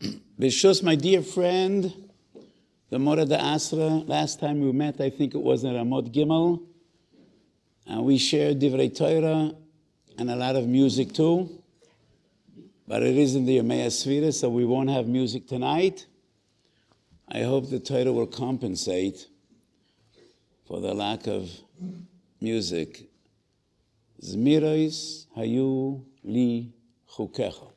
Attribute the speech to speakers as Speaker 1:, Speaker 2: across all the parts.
Speaker 1: Bishus, my dear friend, the Mora de Asra, last time we met, I think it was in Ramot Gimel, and we shared Divrei Torah and a lot of music too. But it is in the Yomei Svira, so we won't have music tonight. I hope the Torah will compensate for the lack of music. Zmirois hayu li chukecha.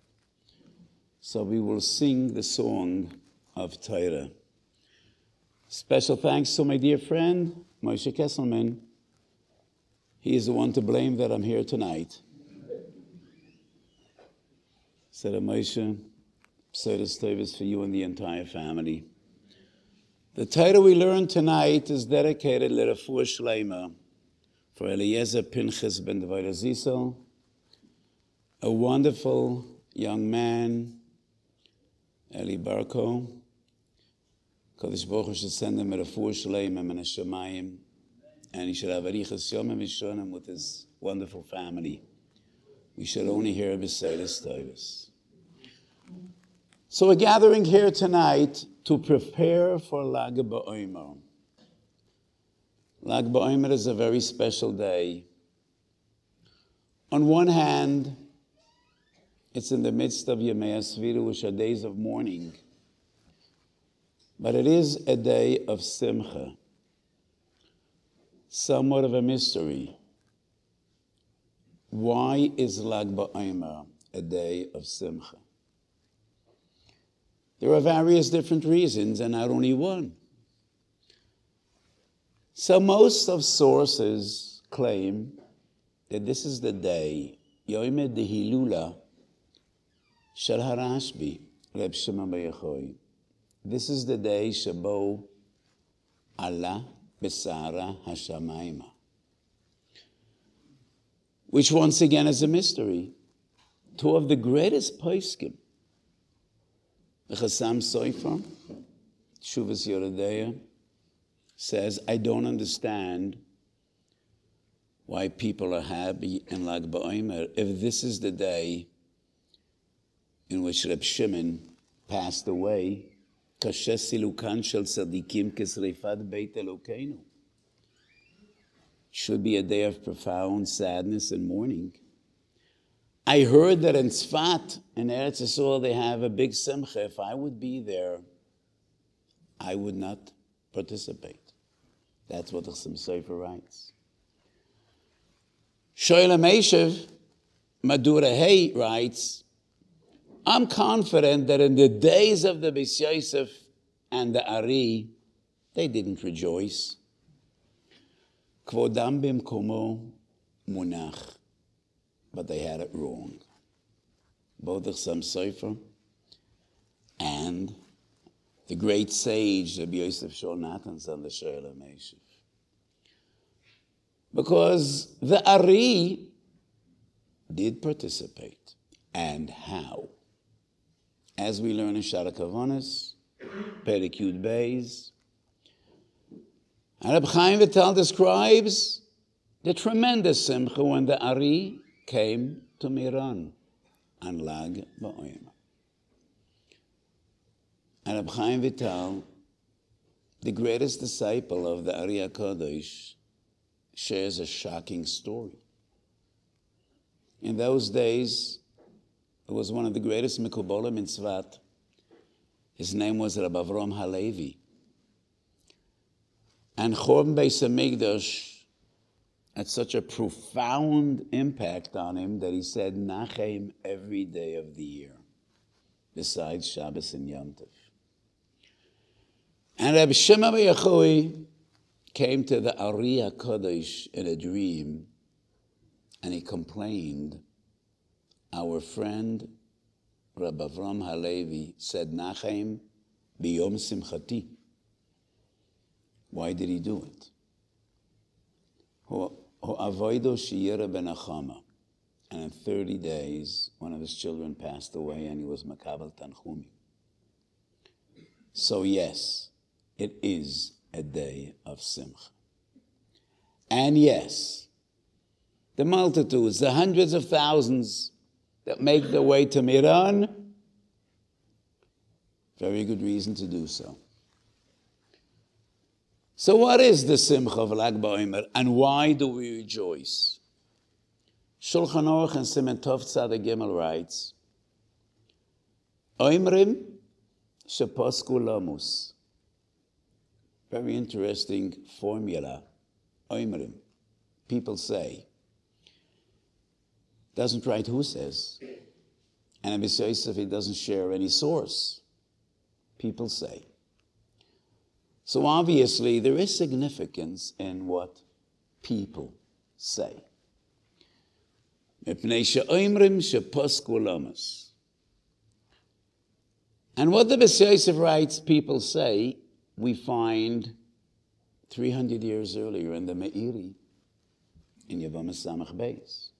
Speaker 1: So we will sing the song of Torah. Special thanks to my dear friend, Moshe Kesselman. He is the one to blame that I'm here tonight. Said Moshe, Pseudus Tevis for you and the entire family. The title we learned tonight is dedicated to Refuah Shleima for Eliezer Pinchas ben Zisel, a wonderful young man, Eli Barko. Kodesh Baruch should send him a Refuah Shleima and a Shemayim, and he should have a Arichas Yom Vishonim with his wonderful family. We should only hear of Besedes Tovis. So we're gathering here tonight to prepare for Lag BaOmer. Lag BaOmer is a very special day. On one hand, it's in the midst of Yemei Asviru, which are days of mourning. But it is a day of Simcha, somewhat of a mystery. Why is Lag BaOmer a day of Simcha? There are various different reasons, and not only one. So most of sources claim that this is the day, Yom Dehilula Shel Reb Shimon. This is the day Shabo Allah Besara Hashamayma, which once again is a mystery. Two of the greatest poskim the Chassam Soifer, Shuvas Yoredeya, says, I don't understand why people are happy in Lag BaOmer if this is the day in which Reb Shimon passed away. קשה סילוקן של צדיקים כשריפת בית אלוקינו. Should be a day of profound sadness and mourning. I heard that in Tzfat, in Eretz Yisrael, they have a big simcha. If I would be there, I would not participate. That's what the Chassam Sofer writes. Shoyla Meshev, Madura Hay writes, I'm confident that in the days of the Beis Yosef and the Ari, they didn't rejoice. Kvodam bimkomo munach but they had it wrong. Both the Sofer and the great sage Rabbi Yosef Shor on the Shoel Meshiv. Because the Ari did participate. And how? As we learn in Shaar HaKavonos, Perikut Beis, Reb Chaim Vital describes the tremendous simcha when the Ari came to Meron and Lag BaOmer. And Chaim Vital, the greatest disciple of the Ari Kodesh, shares a shocking story. In those days, it was one of the greatest Mikubolim in Tzvat. His name was Rabbi Avram Halevi. And Chorban Beis HaMikdash had such a profound impact on him that he said Nachem every day of the year, besides Shabbos and Yom Tov. And Rabbi Shimon Yochai came to the Ari Kodesh in a dream, and he complained. Our friend Rabbi Avram Halevi said Nachem biyom simchati. Why did he do it? And in 30 days, one of his children passed away and he was Makabal Tanchumi. So, yes, it is a day of Simcha. And yes, the multitudes, the hundreds of thousands that make their way to Meron, Very good reason to do so. So, what is the Simcha of Lag BaOmer and why do we rejoice? Shulchan Aruch and Siman Tov Tzaddik Gimel writes, Oimrim sheposku lamus. Very interesting formula. Oimrim. People say. Doesn't write who says. And Yosef, he doesn't share any source. People say. So obviously, there is significance in what people say. And what the Beis writes, people say, we find 300 years earlier in the Meiri, in Yevamah Samach Beis.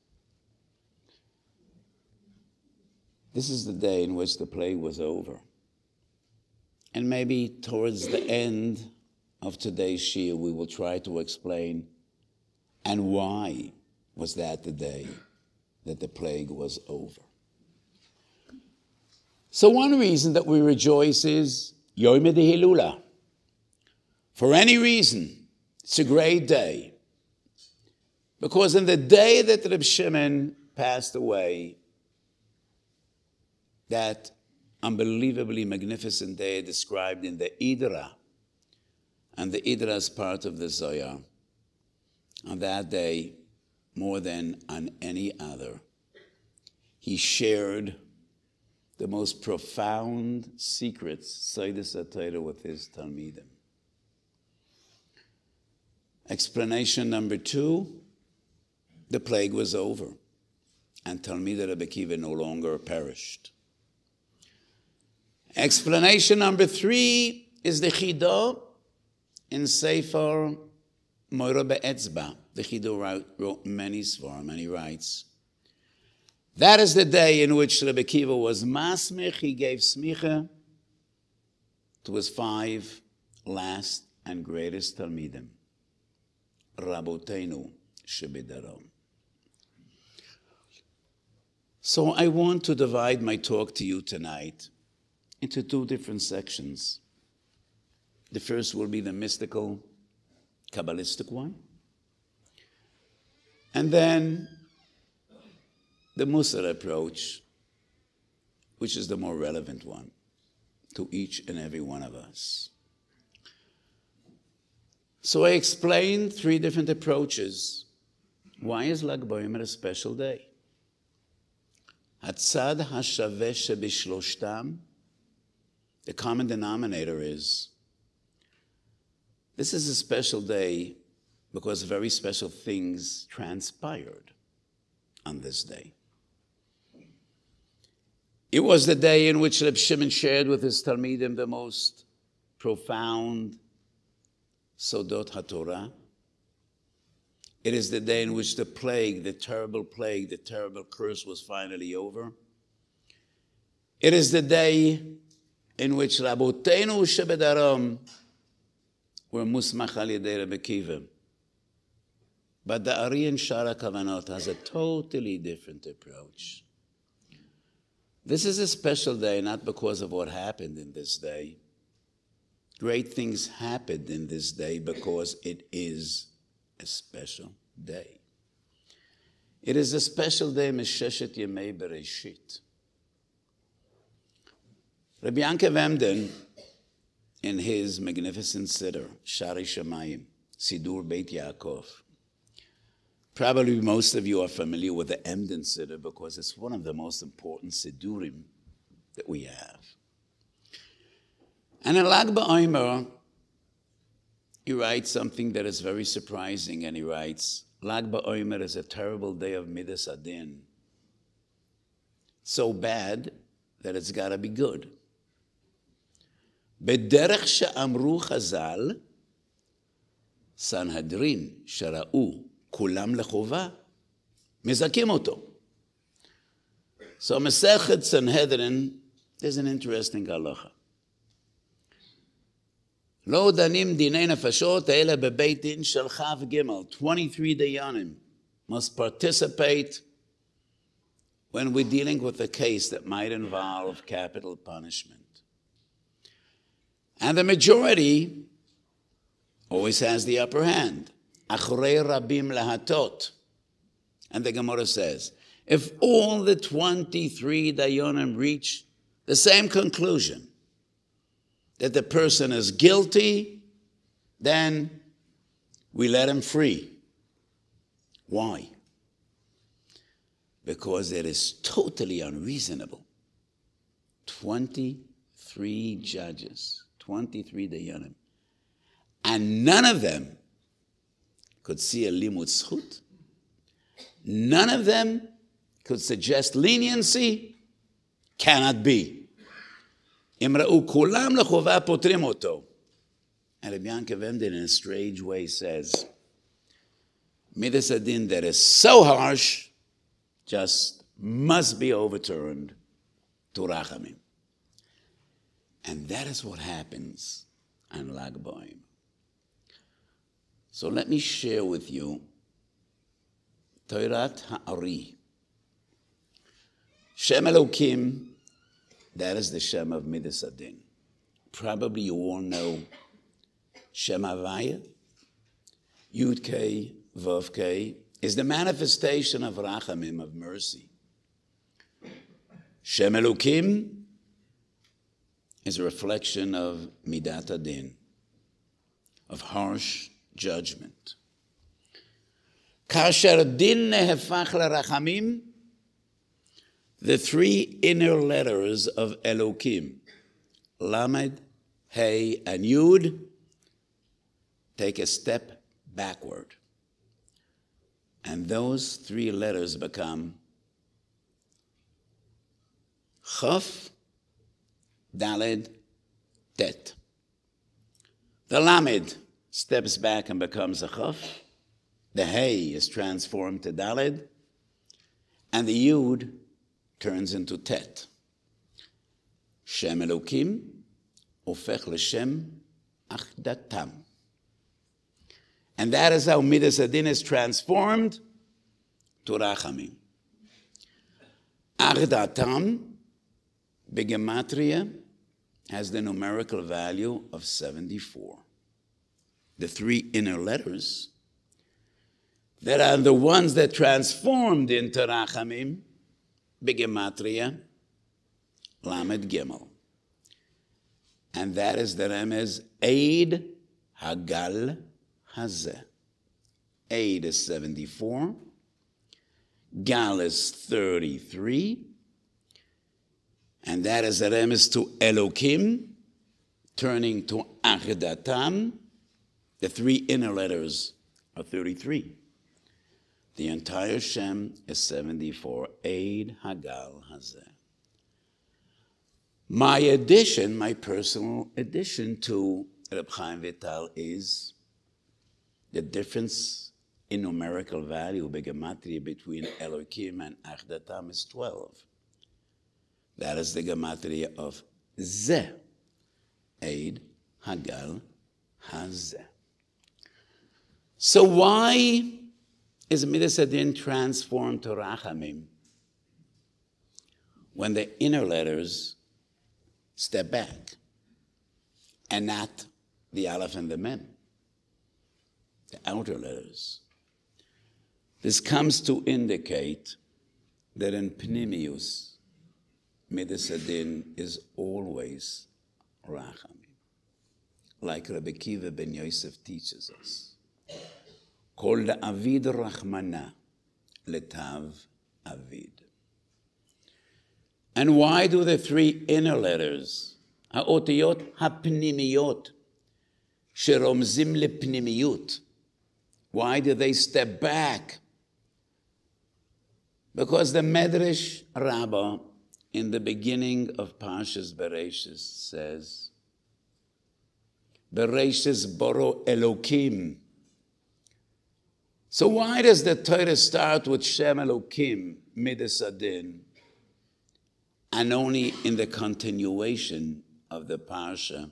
Speaker 1: This is the day in which the plague was over. And maybe towards the end of today's Shia, we will try to explain and why was that the day that the plague was over. So, one reason that we rejoice is Yom Hilula. For any reason, it's a great day. Because in the day that Reb Shimon passed away, that unbelievably magnificent day described in the Idra, and the Idra is part of the Zohar. On that day, more than on any other. He shared the most profound secrets, Sayyidus Atayra, with his Talmidim. Explanation number two, the plague was over, and Talmid Rebbe Kiva no longer perished. Explanation number three is the Chidah in Sefer Moira Be'etzba. The Chidah wrote, wrote many svarim, and he writes, that is the day in which Rebbe Kiva was masmich. He gave smicha to his five last and greatest talmidim, Rabotenu Shebidarom. So I want to divide my talk to you tonight into two different sections. The first will be the mystical Kabbalistic one. And then the Musar approach, which is the more relevant one to each and every one of us. So I explained three different approaches. Why is Lag BaOmer a special day? Hatzad hashaveh shebishloshtam. The common denominator is this is a special day because very special things transpired on this day. It was the day in which Reb Shimon shared with his Talmidim the most profound Sodot HaTorah. It is the day in which the plague, the terrible plague, the terrible curse was finally over. It is the day in which Rabotenu Shebedarom were musmach al Rebbe Kiva. But the Ari and Shara Kavanot has a totally different approach. This is a special day not because of what happened in this day. Great things happened in this day because it is a special day. It is a special day, Mesheshet Yemei Bereshit. Rabbi Yankev Emden in his magnificent siddur, Shari Shamayim, Sidur Beit Yaakov. Probably most of you are familiar with the Emden Siddur because it's one of the most important Siddurim that we have. And in Lag BaOmer, he writes something that is very surprising, and he writes, Lag BaOmer is a terrible day of Midas Adin. So bad that it's got to be good. בדרך שאמרו חז"ל, סנהדרין שראו כולם לחובה, מזכים אותו. So Masechet Sanhedrin, there's an interesting halacha. לא דנים דיני נפשות אלא בבית דין של כ"ג, 23 דיינים must participate when we're dealing with a case that might involve capital punishment. And the majority always has the upper hand. Lahatot. And the Gemara says, if all the 23 Dayanim reach the same conclusion, that the person is guilty, then we let him free. Why? Because it is totally unreasonable. 23 judges, 23 Dayanim, and none of them could see a limud zchut. None of them could suggest leniency. Cannot be. אם ראו כולם לחובה פותרים אותו. And Rabbi Yankov Emden in a strange way says, Midas Adin that is so harsh just must be overturned to Rachamim. And that is what happens on Lag Ba'omer. So let me share with you Toirat Ha'ari. Shem Elokim that is the Shem of Midas Adin. Probably you all know Shem Havaya, Yud K, Vav K, is the manifestation of Rachamim, of mercy. Shem Elokim is a reflection of Midat din, of harsh judgment. Kasher din nehefach rachamim the three inner letters of Elokim, Lamed, Hey, and Yud, take a step backward. And those three letters become Chaf, Dalid, tet. The Lamed steps back and becomes a Chaf. The Hey is transformed to Dalid. And the Yud turns into Tet. Shem Elokim Ofech leshem, Achdatam. And that is how Midas Adin is transformed to Rachamim. Achdatam, Begematria, has the numerical value of 74. The three inner letters that are the ones that transformed into Rachamim Begematria, Lamed Gimel. And that is the remez Aid Hagal Hazeh. Aid is 74. Gal is 33. And that is the remez to Elokim, turning to Achdatam. The three inner letters are 33. The entire Shem is 74. Aid Hagal Hazeh. My addition, my personal addition to Reb Chaim Vital is the difference in numerical value, begematria, between Elohim and Achdatam is 12. That is the gematria of Ze, Aid Hagal Hazeh. So why is Midas Adin transformed to Rachamim when the inner letters step back and not the Aleph and the Mem, the outer letters. This comes to indicate that in Pnimius, Midas Adin is always Rachamim, like Rabbi Kiva ben Yosef teaches us. כל דאביד רחמנה לתו אביד. And why do the three inner letters, האותיות הפנימיות, שרומזים לפנימיות, why do they step back? Because the Medrash Rabbah in the beginning of Parshas Bereshis says, Bereshis boro Elokim, so why does the Torah start with Shem Elokim, Midas Adin, and only in the continuation of the parsha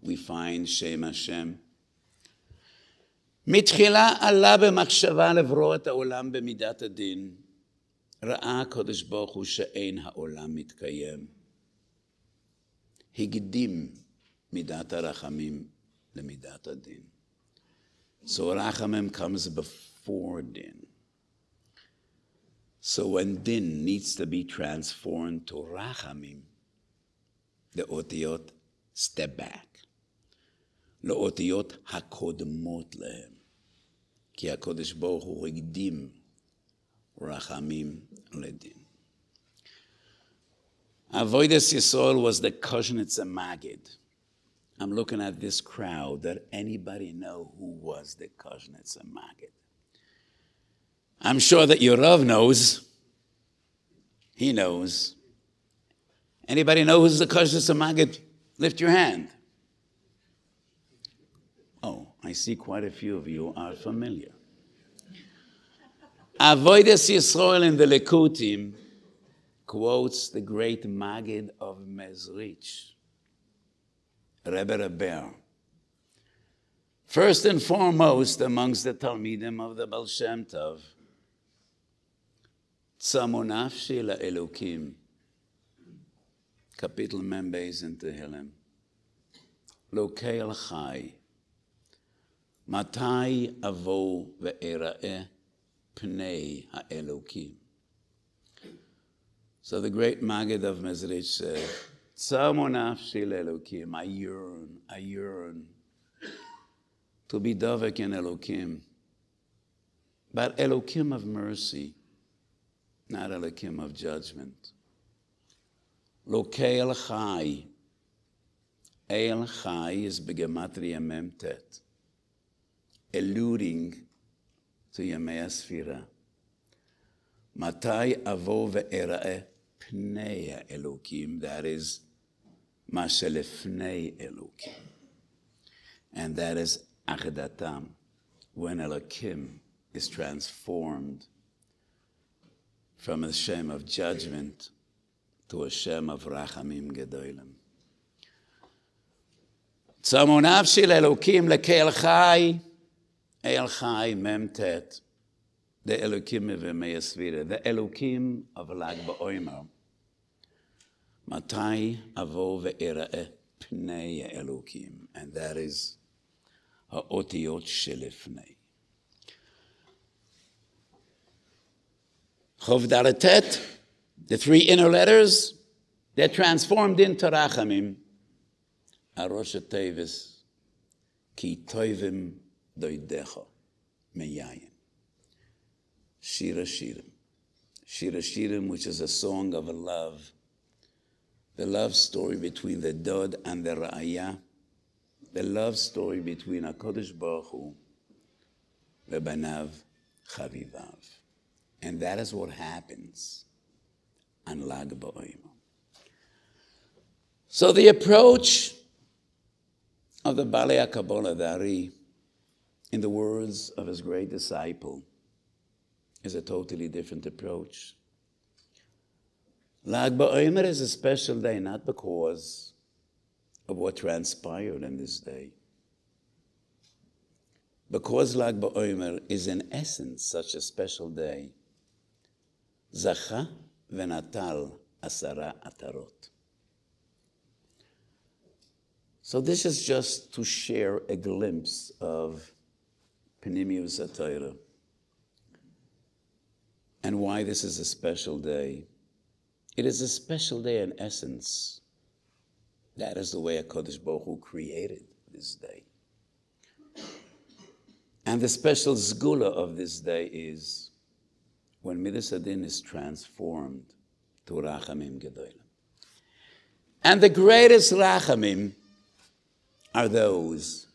Speaker 1: we find Shem Hashem? מתחילה עלה במחשבה לברוא את העולם במידת הדין. ראה הקדוש ברוך הוא שאין העולם מתקיים. הקדים midat harachamim lemidat adin. So rachamim comes before din. So when din needs to be transformed to rachamim, the otiyot step back. לאותיות הקודמות להם. כי הקודש ברוך הוא הקדים Rachamim Ledin. Avoides Yisrael was the Koshnitzer Magid. I'm looking at this crowd. Does anybody know who was the Koshnitzer Magid? I'm sure that your rav knows. He knows. Anybody know who's the Koshnitzer Magid? Lift your hand. Oh, I see quite a few of you are familiar. Avoides Yisrael in the Lekutim quotes the great Maggid of Mezrich, Rebbe Reber. First and foremost amongst the Talmidim of the Baal Shem Tov, Tzamunafshi Elokim, capital members in Tehillim, Lokel Chai, Matai Avo Ve'era'eh Pnei HaElokim. So the great Maggid of Mezrich said, Tzamonafshil Elokim, I yearn, I yearn to be Dovek in Elokim, but Elokim of mercy, not Elokim of judgment. Lokel Chai, El Chai is Begematria Memtet, eluding to Yemei Asfira. Matai avo ve'era'e pnei Elokim, that is Mashelefnei Elokim. And that is Achdatam, when Elokim is transformed from a Shem of judgment to a Shem of Rachamim Gedolim. צמוניו של אלוקים לקהל חי, El Chai Memtet, the Elokim Meyasvira, the Elokim of Lag BaOimer. Matai Avo Ve'era'e Pnei Elokim, and that is Ha'otiot Shelifnei. Chovdaratet, the three inner letters, they're transformed into Rachamim. Arosh Tevis, Ki Toivim doidecha meyayin. Shira Shirim. Shira Shirim, which is a song of love. The love story between the Dod and the Ra'aya. The love story between HaKadosh Baruch Hu, Banav Chavivav. And that is what happens on Lag BaOmer. So the approach of the Balei HaKabbalah, the Ari, in the words of his great disciple, is a totally different approach. Lag BaOmer is a special day not because of what transpired in this day. Because Lag BaOmer is in essence such a special day, Zacha venatal asara atarot. So this is just to share a glimpse of Panimius Atayra and why this is a special day. It is a special day in essence. That is the way HaKadosh Baruch Hu created this day. And the special zgula of this day is when Midas Adin is transformed to Rachamim Gedolim. And the greatest Rachamim are those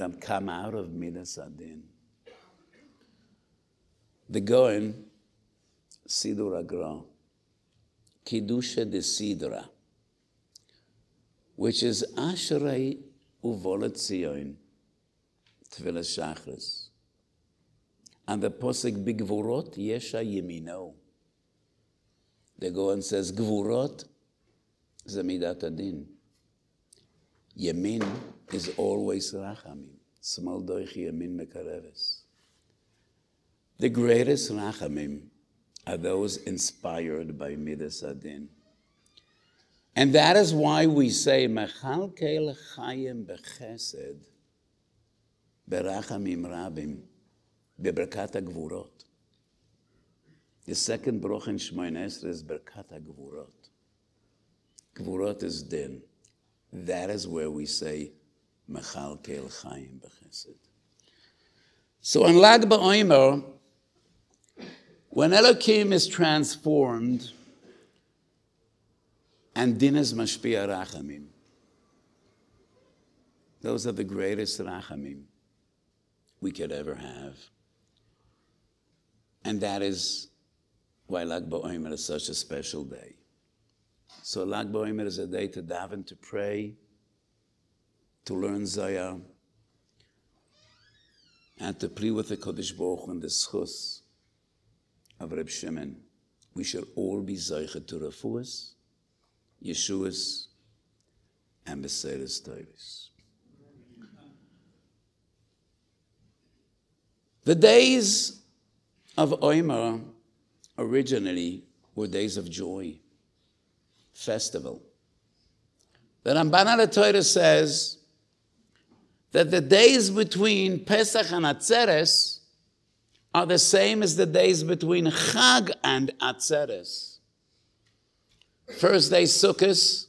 Speaker 1: that come out of Midas Adin. The Goen, Sidur Agra, Kiddusha de Sidra, which is Ashrei Uvolet Zion, Tfilah Shachris. And the posik Bigvurot Yesha Yemino. The Goen says Gvurot Zamidat Adin. Yemin is always rachamim. Smal doich yemin mekareves. The greatest rachamim are those inspired by Midas Adin. And that is why we say, Mechalkel chayim bechesed, berachamim rabim, beberkat gvurot. The second broch in Esra is berkat gvurot. Gvurot is din. That is where we say, Mechalkel bechesed. So on Lag BaOmer, when Elohim is transformed, and din is mashpia rachamim. Those are the greatest rachamim we could ever have. And that is why Lag BaOmer is such a special day. So Lag BaOmer is a day to daven, to pray, to learn Zayah, and to plead with the Kodesh Baruch and the schus of Reb Shimon. We shall all be Zaycha to Refuas, Yeshua's, and Beseres Tovis. The days of Omer originally were days of joy, festival. The Ramban al says that the days between Pesach and Atzeres are the same as the days between Chag and Atzeres. First day Sukkot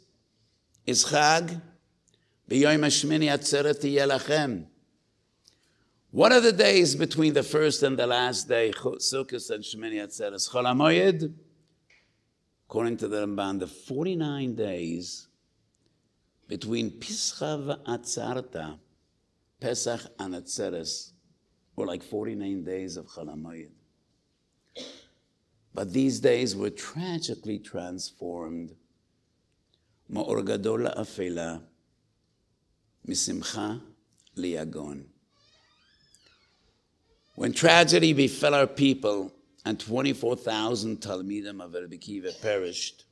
Speaker 1: is Chag, B'yoyim Hashmini Atzeret Yelachem. What are the days between the first and the last day, Sukkot and Shemini Atzeres? Chol HaMoyed, according to the Ramban, the 49 days between Pischa Atzarta, Pesach and Atzeres, were like 49 days of Chol HaMoyed. But these days were tragically transformed. Ma'or gadol afela, misimcha liagon. When tragedy befell our people and 24,000 Talmidim of Kiva perished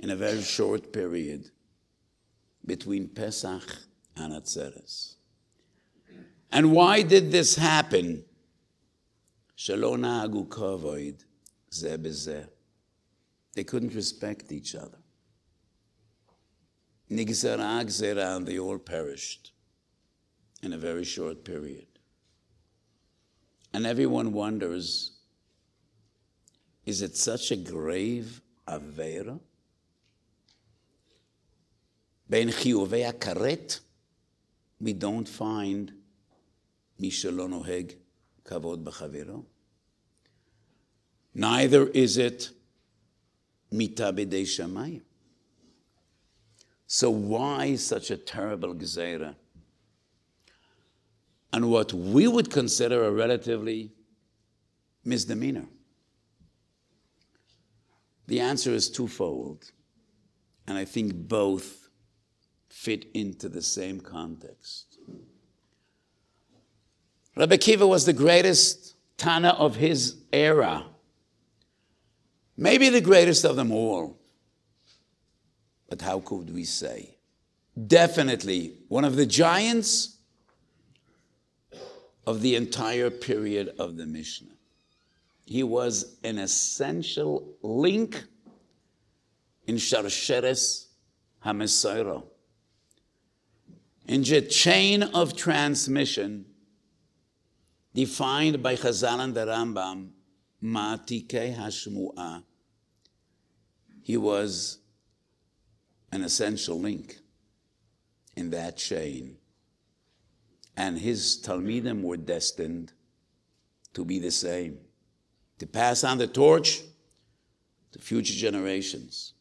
Speaker 1: in a very short period between Pesach and Atzeres. And why did this happen? They couldn't respect each other. And they all perished in a very short period. And everyone wonders, is it such a grave avera? Ben karet, we don't find mishalon oheg kavod b'chavero. Neither is it mitabedei shamayim. So why such a terrible gezerah? And what we would consider a relatively misdemeanor. The answer is twofold, and I think both fit into the same context. Rabbi Kiva was the greatest Tana of his era, maybe the greatest of them all. But how could we say? Definitely one of the giants of the entire period of the Mishnah. He was an essential link in Sharsheres HaMesorah, in the chain of transmission defined by Chazal and the Rambam, Ma'atikei Hashmu'ah. He was an essential link in that chain. And his Talmidim were destined to be the same, to pass on the torch to future generations.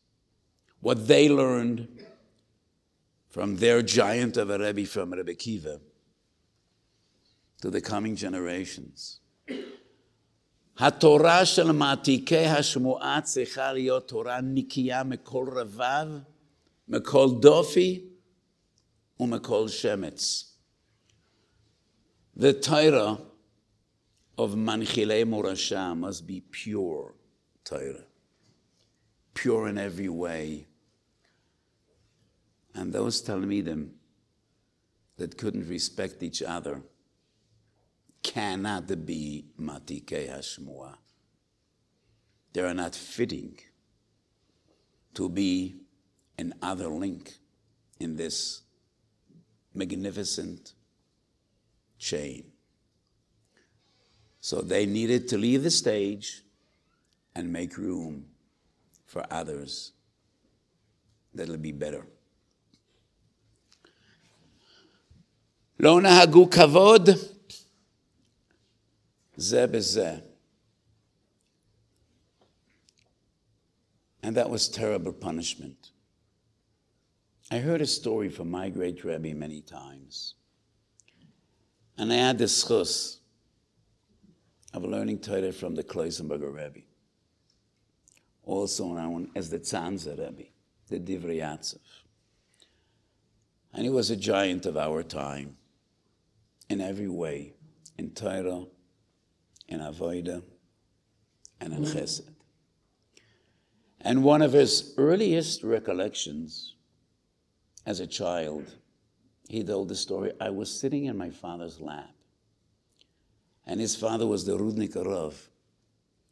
Speaker 1: What they learned from their giant of a Rebbe, from Rebbe Kiva, to the coming generations. התורה של מעתיקי השמועה צריכה להיות תורה נקייה מכל רבב, מכל דופי ומכל שמץ. The Torah of Manchilei Morasha must be pure Torah, pure in every way. And those Talmidim that couldn't respect each other cannot be Matikei Hashmua. They are not fitting to be another link in this magnificent chain. So they needed to leave the stage and make room for others that'll be better. לא נהגו כבוד זה בזה. And that was terrible punishment. I heard a story from my great Rebbe many times. And I had the schus of learning Torah from the Kleisenberger Rebbe, also known as the Tzanzer Rebbe, the Divrei Yatziv. And he was a giant of our time in every way, in Torah, in Avodah, and in Chesed. And one of his earliest recollections as a child, he told the story I was sitting in my father's lap, and his father was the Rudnik Rav,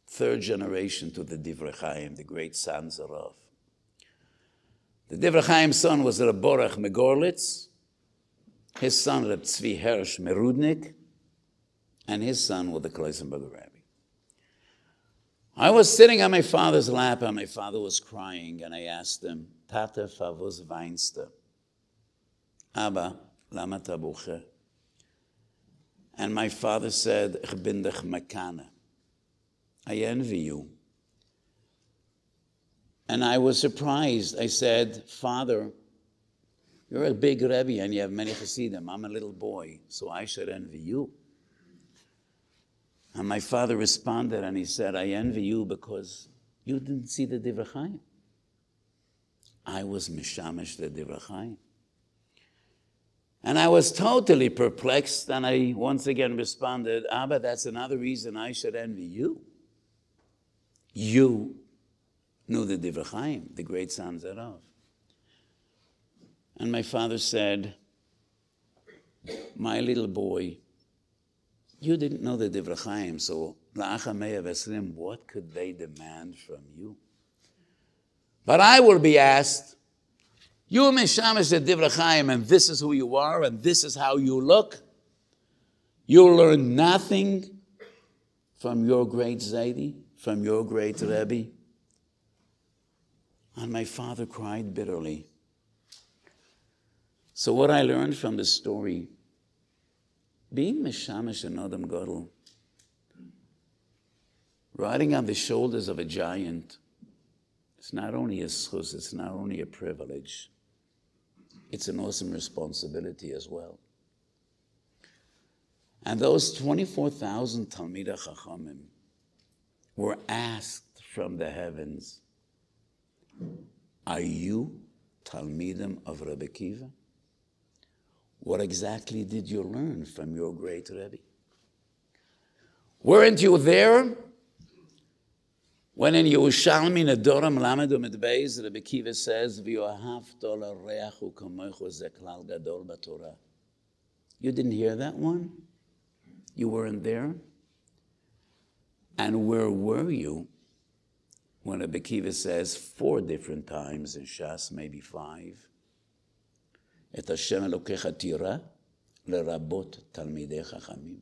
Speaker 1: third generation to the Divrei Chaim, the great sons of Rav. The Divrei Chaim's son was Reb Borach Megorlitz, his son Reb Tzvi Hersh Merudnik, and his son was the Kloisenberger Rabbi. I was sitting on my father's lap and my father was crying and I asked him, Tate, favos weinste? Abba, lama tabuche? And my father said, Ich bin dich makane. I envy you. And I was surprised. I said, Father, you're a big Rebbe and you have many Hasidim. I'm a little boy, so I should envy you. And my father responded and he said, I envy you because you didn't see the Divrei Chaim. I was Mishamish the Divrei Chaim. And I was totally perplexed, and I once again responded, Abba, that's another reason I should envy you. You knew the Divrei Chaim, the great sons thereof. And my father said, My little boy, you didn't know the Divrei Chaim, so what could they demand from you? But I will be asked, you are mishamish the Divrei Chaim, and this is who you are, and this is how you look. You'll learn nothing from your great Zaidi, from your great Rebbe. And my father cried bitterly. So, what I learned from the story being Mishamish and Adam Gadol, riding on the shoulders of a giant, it's not only a schus, it's not only a privilege, it's an awesome responsibility as well. And those 24,000 Talmidei Chachamim were asked from the heavens, Are you Talmidim of Rebbe Kiva? What exactly did you learn from your great Rebbe? Weren't you there when in Yerushalmi Nedorim Lamed Umedbeis Rebbe Kiva says, "V'yohavto l'reachu kamoichu zeklal gadol b'Torah." You didn't hear that one? You weren't there? And where were you when Rebbe Kiva says four different times in Shas, maybe five, את השם אלוקיך תירא, לרבות תלמידי חכמים.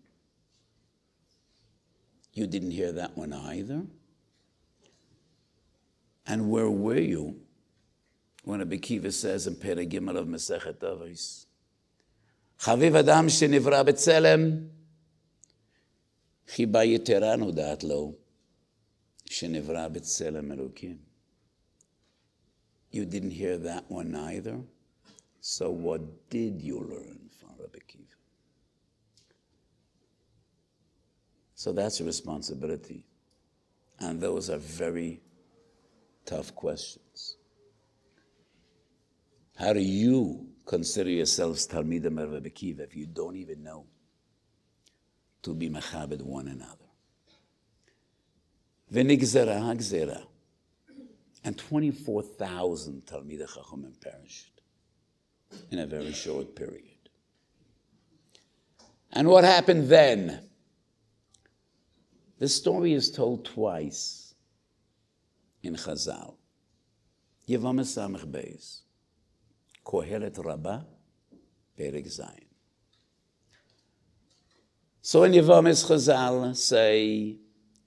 Speaker 1: You didn't hear that one either? And where were you when Rabbi Kiva says in Perek Gimel of Masechet Avos, חביב אדם שנברא בצלם, חיבה יתרה נודעת לו, שנברא בצלם אלוקים. You didn't hear that one either? So, what did you learn from Rabbi Kiva? So, that's a responsibility. And those are very tough questions. How do you consider yourselves Talmidim of Rabbi Kiva if you don't even know to be mechabed one another? V'nigzera hagzera. And 24,000 Talmidei Chachamim perished in a very short period. And what happened then? The story is told twice in Chazal. יבוא סמך בייס, קהלת רבה, פרק ז'. So in Yevomis Chazal say,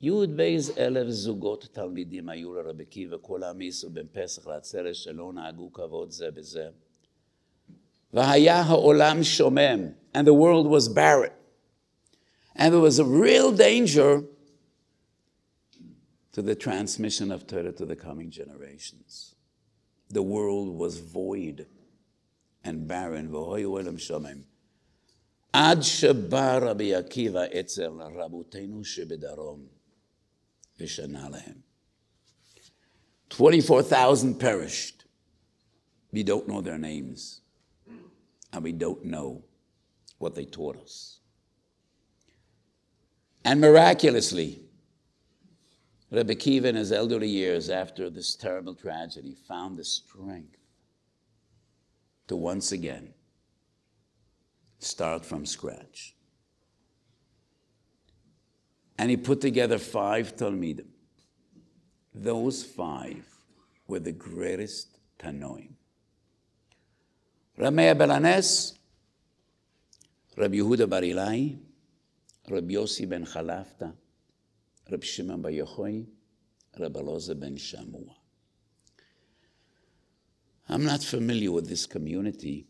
Speaker 1: י' בייז אלף זוגות תלמידים היו לרבי עקיבא, כולם ייסעו בין פסח לעצרת שלא נהגו כבוד זה בזה. והיה העולם שומם, and the world was barren. And there was a real danger to the transmission of Torah to the coming generations. The world was void and barren. עד שבא רבי עקיבא אצל רבותינו שבדרום ושנה להם. 24,000 perished. We don't know their names. And we don't know what they taught us. And miraculously, Rebbe Kiva, in his elderly years after this terrible tragedy, found the strength to once again start from scratch. And he put together five Talmidim. Those five were the greatest Tanoim. Ramea Belanes, Rabbi Yehuda Bar Ilai, Rabbi Yossi ben Chalafta, Rabbi Shimon Bar Yochai, Rabbi Loza ben Shamua. I'm not familiar with this community,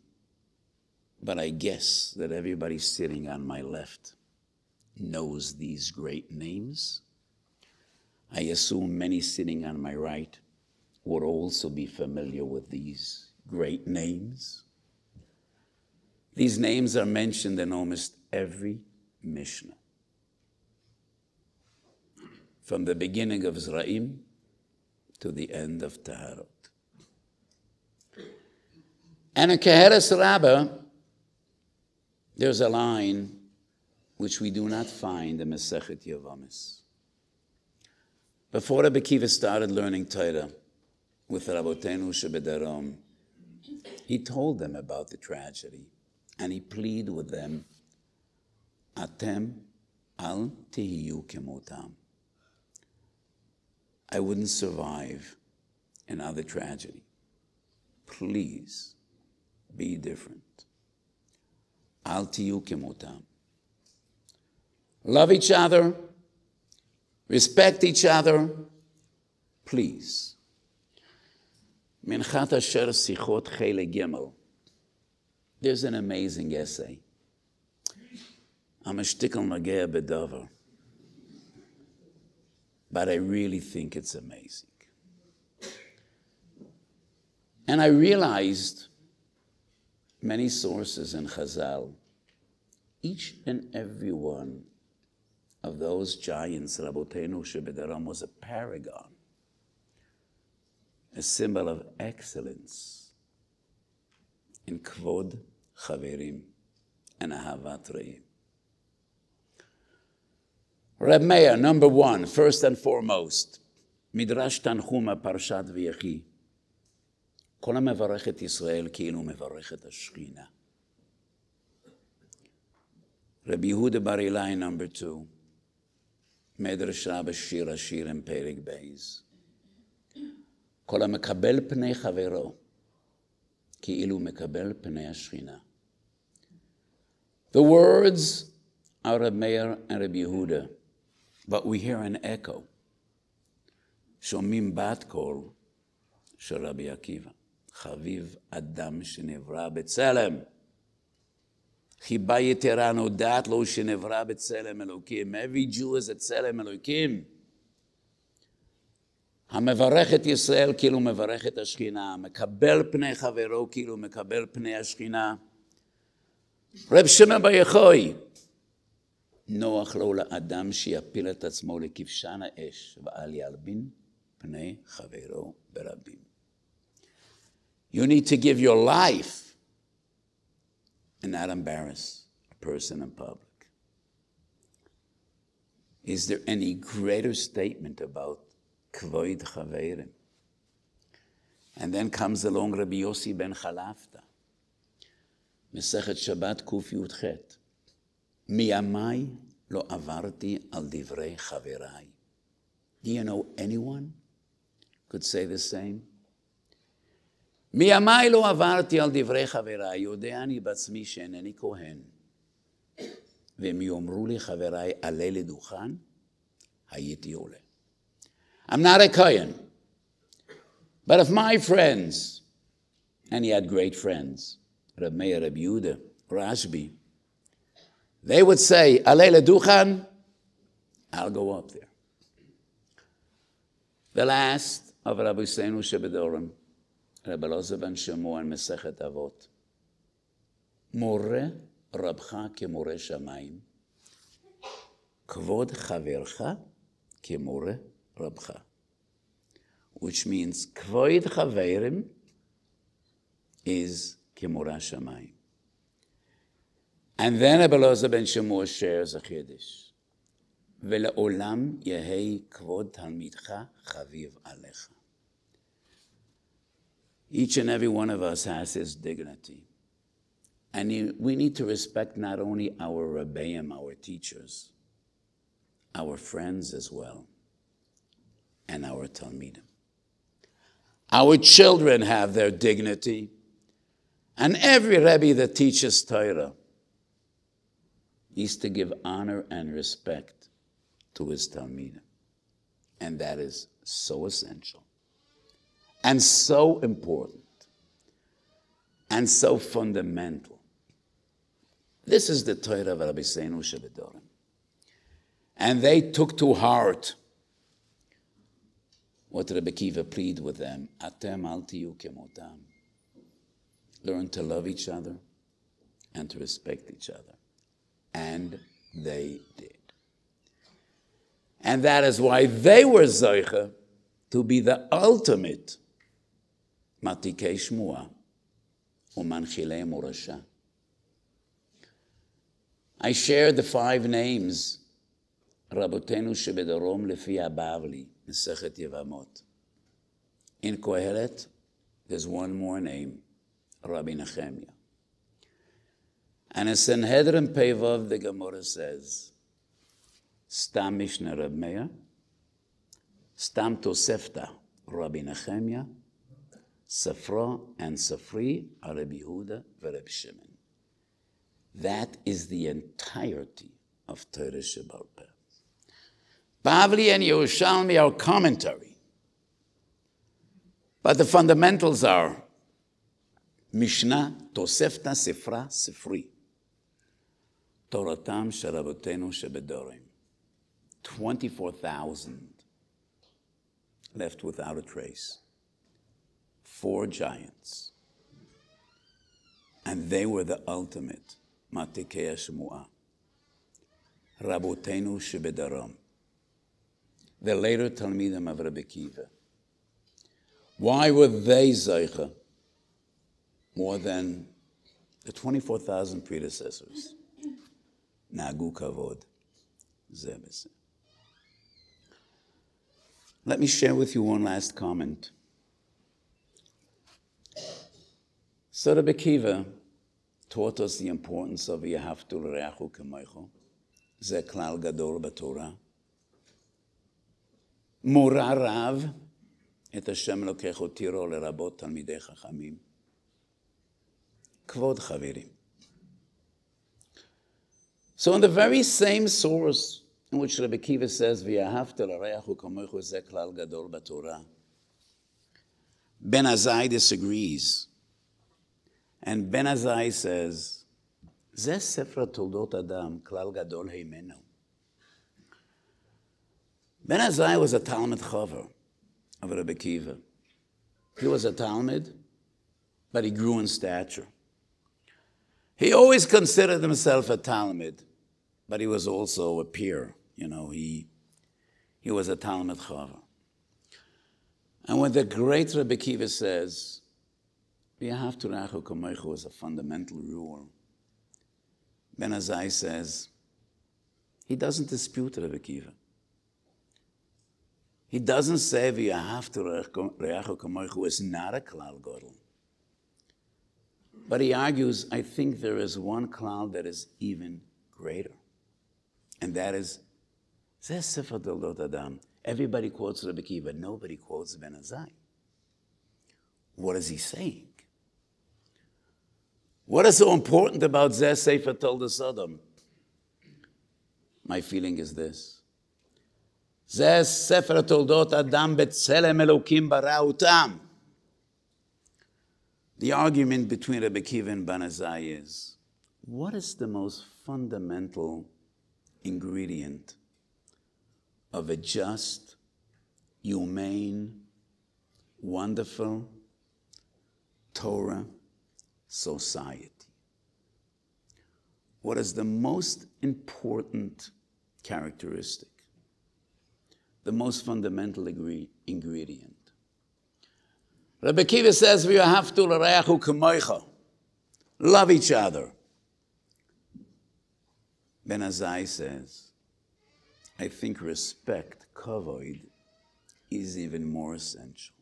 Speaker 1: but I guess that everybody sitting on my left knows these great names. I assume many sitting on my right would also be familiar with these great names. These names are mentioned in almost every Mishnah. From the beginning of Zraim to the end of Taharot. And in Keheres Rabbah, there's a line which we do not find in Masechet Yavamis. Before Rabbi Kiva started learning Torah with Rabotenu Shebedarom, he told them about the tragedy and he pleaded with them, Atem al tihiyu kemotam. I wouldn't survive another tragedy. Please be different. Al tihiyu kemotam love each other, respect each other, please. Minchat Asher Sichot Chele Gimel. There's an amazing essay. I'm a shtickle magea bedover. But I really think it's amazing. And I realized many sources in Chazal, each and every one of those giants, Rabotenu Shebedaram was a paragon, a symbol of excellence in Kvod Chaverim and Ahavat Reim. Reb Meir, number one, first and foremost, Midrash Tanchuma Parshat V'yechi. כל המברך את ישראל כאילו מברך את השכינה. רבי יהודה בר אילאי, number two. מדרשה בשיר השירים פרק בייז. כל המקבל פני חברו, כאילו מקבל פני השכינה. The words are of Meir and Rabbi Yehuda, but we hear an echo. שומעים בת קול של רבי עקיבא, חביב אדם שנברא בצלם. חיבה יתרה נודעת לו שנברא בצלם אלוקים. Every Jew is a צלם אלוקים. המברך את ישראל כאילו מברך את השכינה, מקבל פני חברו כאילו מקבל פני השכינה. רב שמעון בר יחוי, נוח לו לאדם שיפיל את עצמו לכבשן האש, ואל ילבין פני חברו ברבים. You need to give your life and not embarrass a person in public. Is there any greater statement about kvoid chaverim? And then comes along Rabbi Yossi ben Chalafta, Mesechet Shabbat Kuf Yudchet. Miyamai lo avarti al divrei chaverai. Do you know anyone could say the same? מימיי לא עברתי על דברי חבריי, יודע אני בעצמי שאינני כהן. והם יאמרו לי חבריי, עלה לדוכן, הייתי עולה. I'm not a Kohen. But if my friends, and he had great friends, Reb Meir, Reb Yehuda, Rashbi, they would say, Alele Duchan, I'll go up there. The last of Rabbi Seinu Shebedorim, Rabbi Elazar ben Shemu and Mesechet Avot. מורה רבך כמורה שמיים, כבוד חברך כמורה רבך. Which means, כבוד חברים is כמורה שמיים. And then Rabbi Elazar ben Shemu shares a chiddush. ולעולם יהי כבוד תלמידך חביב עליך. Each and every one of us has his dignity. And we need to respect not only our Rebbeim, our teachers, our friends as well, and our Talmidim. Our children have their dignity. And every Rebbe that teaches Torah needs to give honor and respect to his Talmidim. And that is so essential and so important and so fundamental. This is the Torah of Rabbi Seinu Shebedorim. And they took to heart what Rabbi Kiva pleaded with them. Atem al kemotam. Learn to love each other and to respect each other. And they did. And that is why they were Zoicha to be the ultimate Matikei Shmua Umanchilei Murasha. I shared the five names Rabotenu Shebedarom Lefi Abavli, Mesechet Yevamot. In Kohelet, there's one more name, Rabbi Nehemiah. And in Sanhedrin Pevav, the Gemara says, Stam Mishnah Reb Meir, Stam Tosefta Rabbi Nehemiah, Sifra and Sifri are Rabbi Yehuda Rabbi Shimon. That is the entirety of Torah Shabbat. Bavli and Yerushalmi are commentary. But the fundamentals are Mishnah, Tosefta, Sifra, Sifri. Toratam Sharabotenu Shebedorim. 24,000 left without a trace. Four giants. And they were the ultimate Matikei Shmu'ah. Rabotenu Shebedaram. The later Talmidim of Rabbi Kiva. Why were they Zaycha more than the 24,000 predecessors? Nagu Kavod. Zebes. Let me share with you one last comment. So Rabbi Kiva taught us the importance of Yahavtu Reachu Kamaycho. Ze klal gadol b'Torah. מורה רב, את השם לוקח אותירו לרבות תלמידי חכמים. Kvod Chaverim. So, in the very same source in which Rabbi Kiva says, Ben Azai disagrees. And Ben Azai says, "Ze ספר תולדות adam klal gadol הימנו. Ben Azai was a Talmid Chaver of Rabbi Kiva. He was a Talmid, but he grew in stature. He always considered himself a Talmid, but he was also a peer. You know, he, he was a Talmid Chaver. And when the great Rabbi Kiva says, V'yahavtu rachu kamoichu is a fundamental rule, Ben Azai says, he doesn't dispute Rabbi Kiva. He doesn't say v'yahavtu re'achu kamoichu is not a klal gadol. But he argues, I think there is one cloud that is even greater. And that is. Everybody quotes Rabbi Kiva, nobody quotes Ben Azai. what is he saying? What is so important about Zeh Sefer Toldos Adam? My feeling is this. Zeh Sefer Toldot Adam Betzelem Elokim Barautam. The argument between Rebbe Kiva and Ben Azai is, what is the most fundamental ingredient of a just, humane, wonderful Torah society. What is the most important characteristic, the most fundamental ingredient? Rabbi Kiva says, "We have to love each other." Ben Azai says, "I think respect, kavod, is even more essential."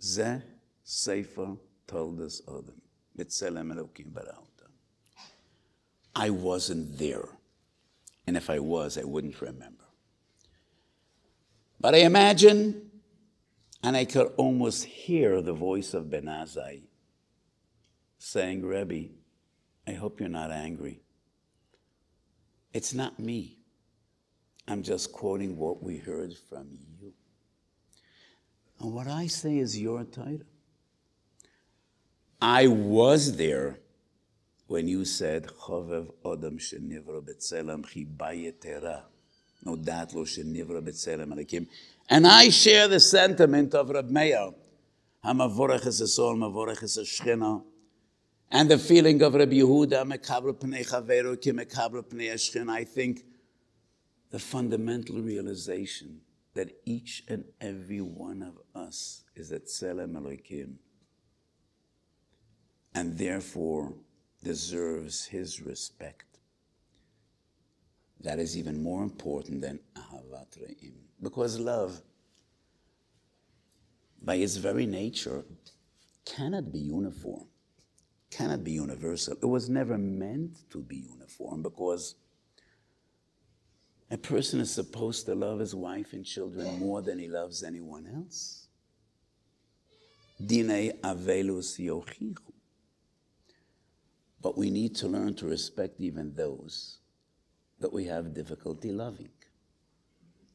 Speaker 1: Zeh Sefer Toldos Adam. B'Tselem Elokim Barauta. I wasn't there. And if I was, I wouldn't remember. But I imagine, and I could almost hear the voice of Ben Azai saying, Rebbe, I hope you're not angry. It's not me. I'm just quoting what we heard from you. And what I say is your title. I was there when you said, Chovev Odom Shenivra Betzelem Chibayetera. No dat lo Shenivra Betzelem Alekim. And I share the sentiment of Rab Meir. Hamavorech es Esol, Mavorech es Shchina. And the feeling of Rabbi Yehuda, Mekabra Pnei Chaveru, Pnei. I think the fundamental realization that each and every one of us is at Tselem Elohim and therefore deserves his respect. That is even more important than Ahavat Re'im. Because love, by its very nature, cannot be uniform, cannot be universal. It was never meant to be uniform because a person is supposed to love his wife and children more than he loves anyone else. Dine avelus yochichu. But we need to learn to respect even those that we have difficulty loving,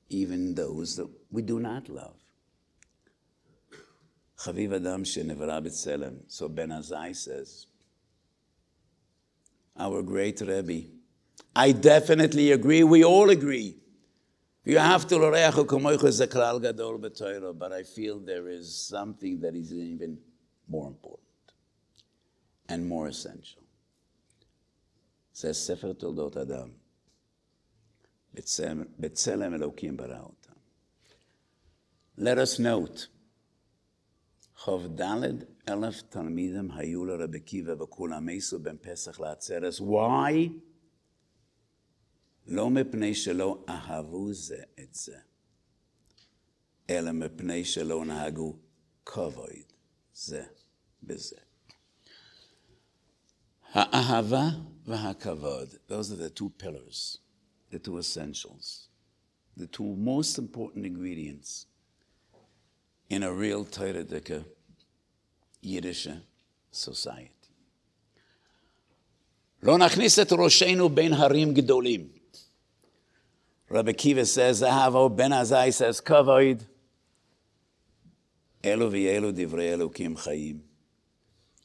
Speaker 1: even those that we do not love. Chaviv Adam Shenevra B'Tselem. So Ben Azai says, our great Rebbe, I definitely agree, we all agree. You have to gadol but I feel there is something that is even more important and more essential says Sefer Toldot Adam. בצלם אלוקים ברא אותם. Let us note, כ"ד אלף תלמידים היו לרבי עקיבא וכולם מסו בין פסח לעצרס. Why? לא מפני שלא אהבו זה את זה, אלא מפני שלא נהגו כבוד זה בזה. האהבה והכבוד, those are the two pillars, the two essentials, the two most important ingredients in a real Torah Yiddish society. לא נכניס את ראשנו בין הרים גדולים. Rabbi Kiva says, Ahavo Ben Azai says, כבוד, אלו ואלו דברי אלוקים חיים.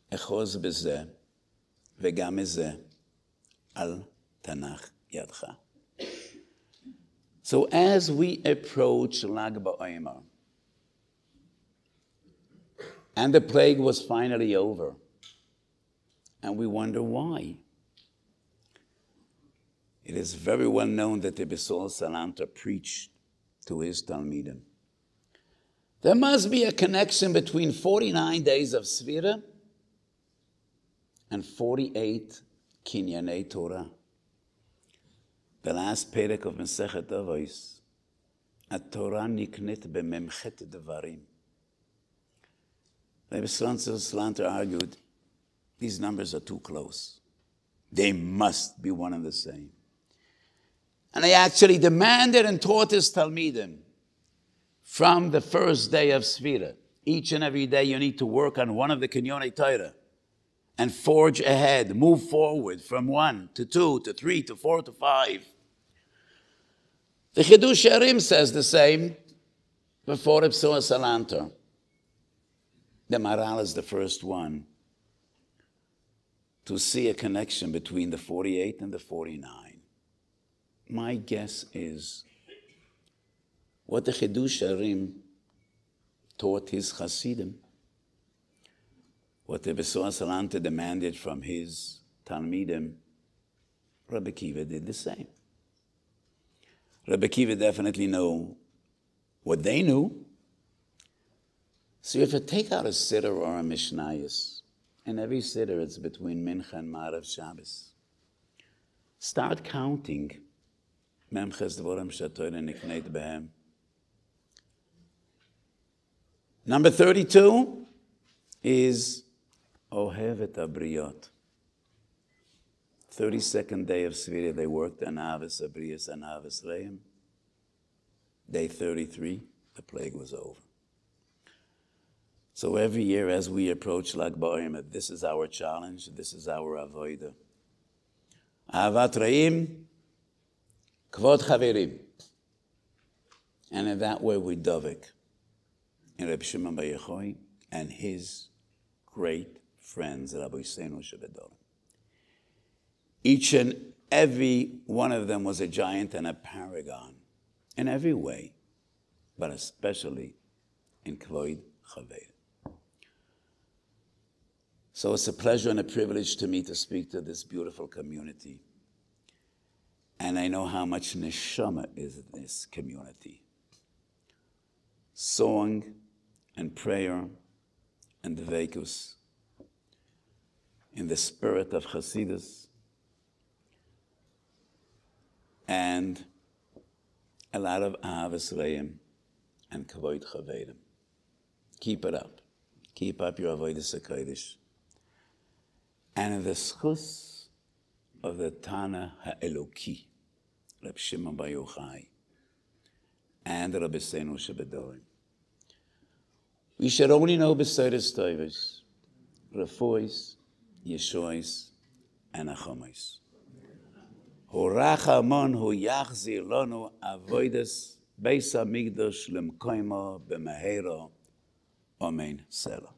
Speaker 1: אחוז בזה וגם מזה al Tanakh Yadcha. So as we approach Lag BaOmer, and the plague was finally over, and we wonder why. It is very well known that the Besol Salanter preached to his Talmidim. There must be a connection between 49 days of Svira and 48 Kinyanei Torah. The last perek of Masechet Avos, Torah niknet b'memchet devarim. Rabbi Salanter argued, these numbers are too close. They must be one and the same. And he actually demanded and taught his Talmidim from the first day of Svira Each and every day you need to work on one of the Kinyone Torah and forge ahead, move forward from one to two to three to four to five. The Chiddushei HaRim says the same before Ipsua Salanter. The Maharal is the first one to see a connection between the 48 and the 49. My guess is what the Chiddushei HaRim taught his Hasidim, what the Besoa Salanter demanded from his Talmidim, Rabbi Kiva did the same. Rabbi Kiva definitely knew what they knew. So you take out a Siddur or a Mishnayos, and every Siddur it's between Mincha and Marav Shabbos, start counting. Number 32 is Ohevet Abriot. 32nd day of Svira, they worked on Avis Abrius and Avis Reim. Day 33, the plague was over. So every year as we approach Lag Ba'Omer, this is our challenge, this is our avoida. Ahavat Reim, Kvod Chaverim. And in that way we dovik in Reb Shimon Bar Yochai and his great friends, Rabbi Seinu Shebedor. Each and every one of them was a giant and a paragon in every way, but especially in Kloid Chaver. So it's a pleasure and a privilege to me to speak to this beautiful community. And I know how much neshama is in this community. Song, and prayer and the Vekus in the spirit of Hasidus and a lot of Reim and Kavod Chavedim. Keep it up. Keep up your Avodah HaKodesh. And in the schus of the Tana HaEloki, Reb Shimon Bar Yochai, and Rabbi Seinu Shebedorim. We should only know Besidus Toivus, Refois, Yeshois, and Achomais. Horachamon hu yachzir lonu avoides beis hamikdash lemkoimo b'mehero. Amen. Selah.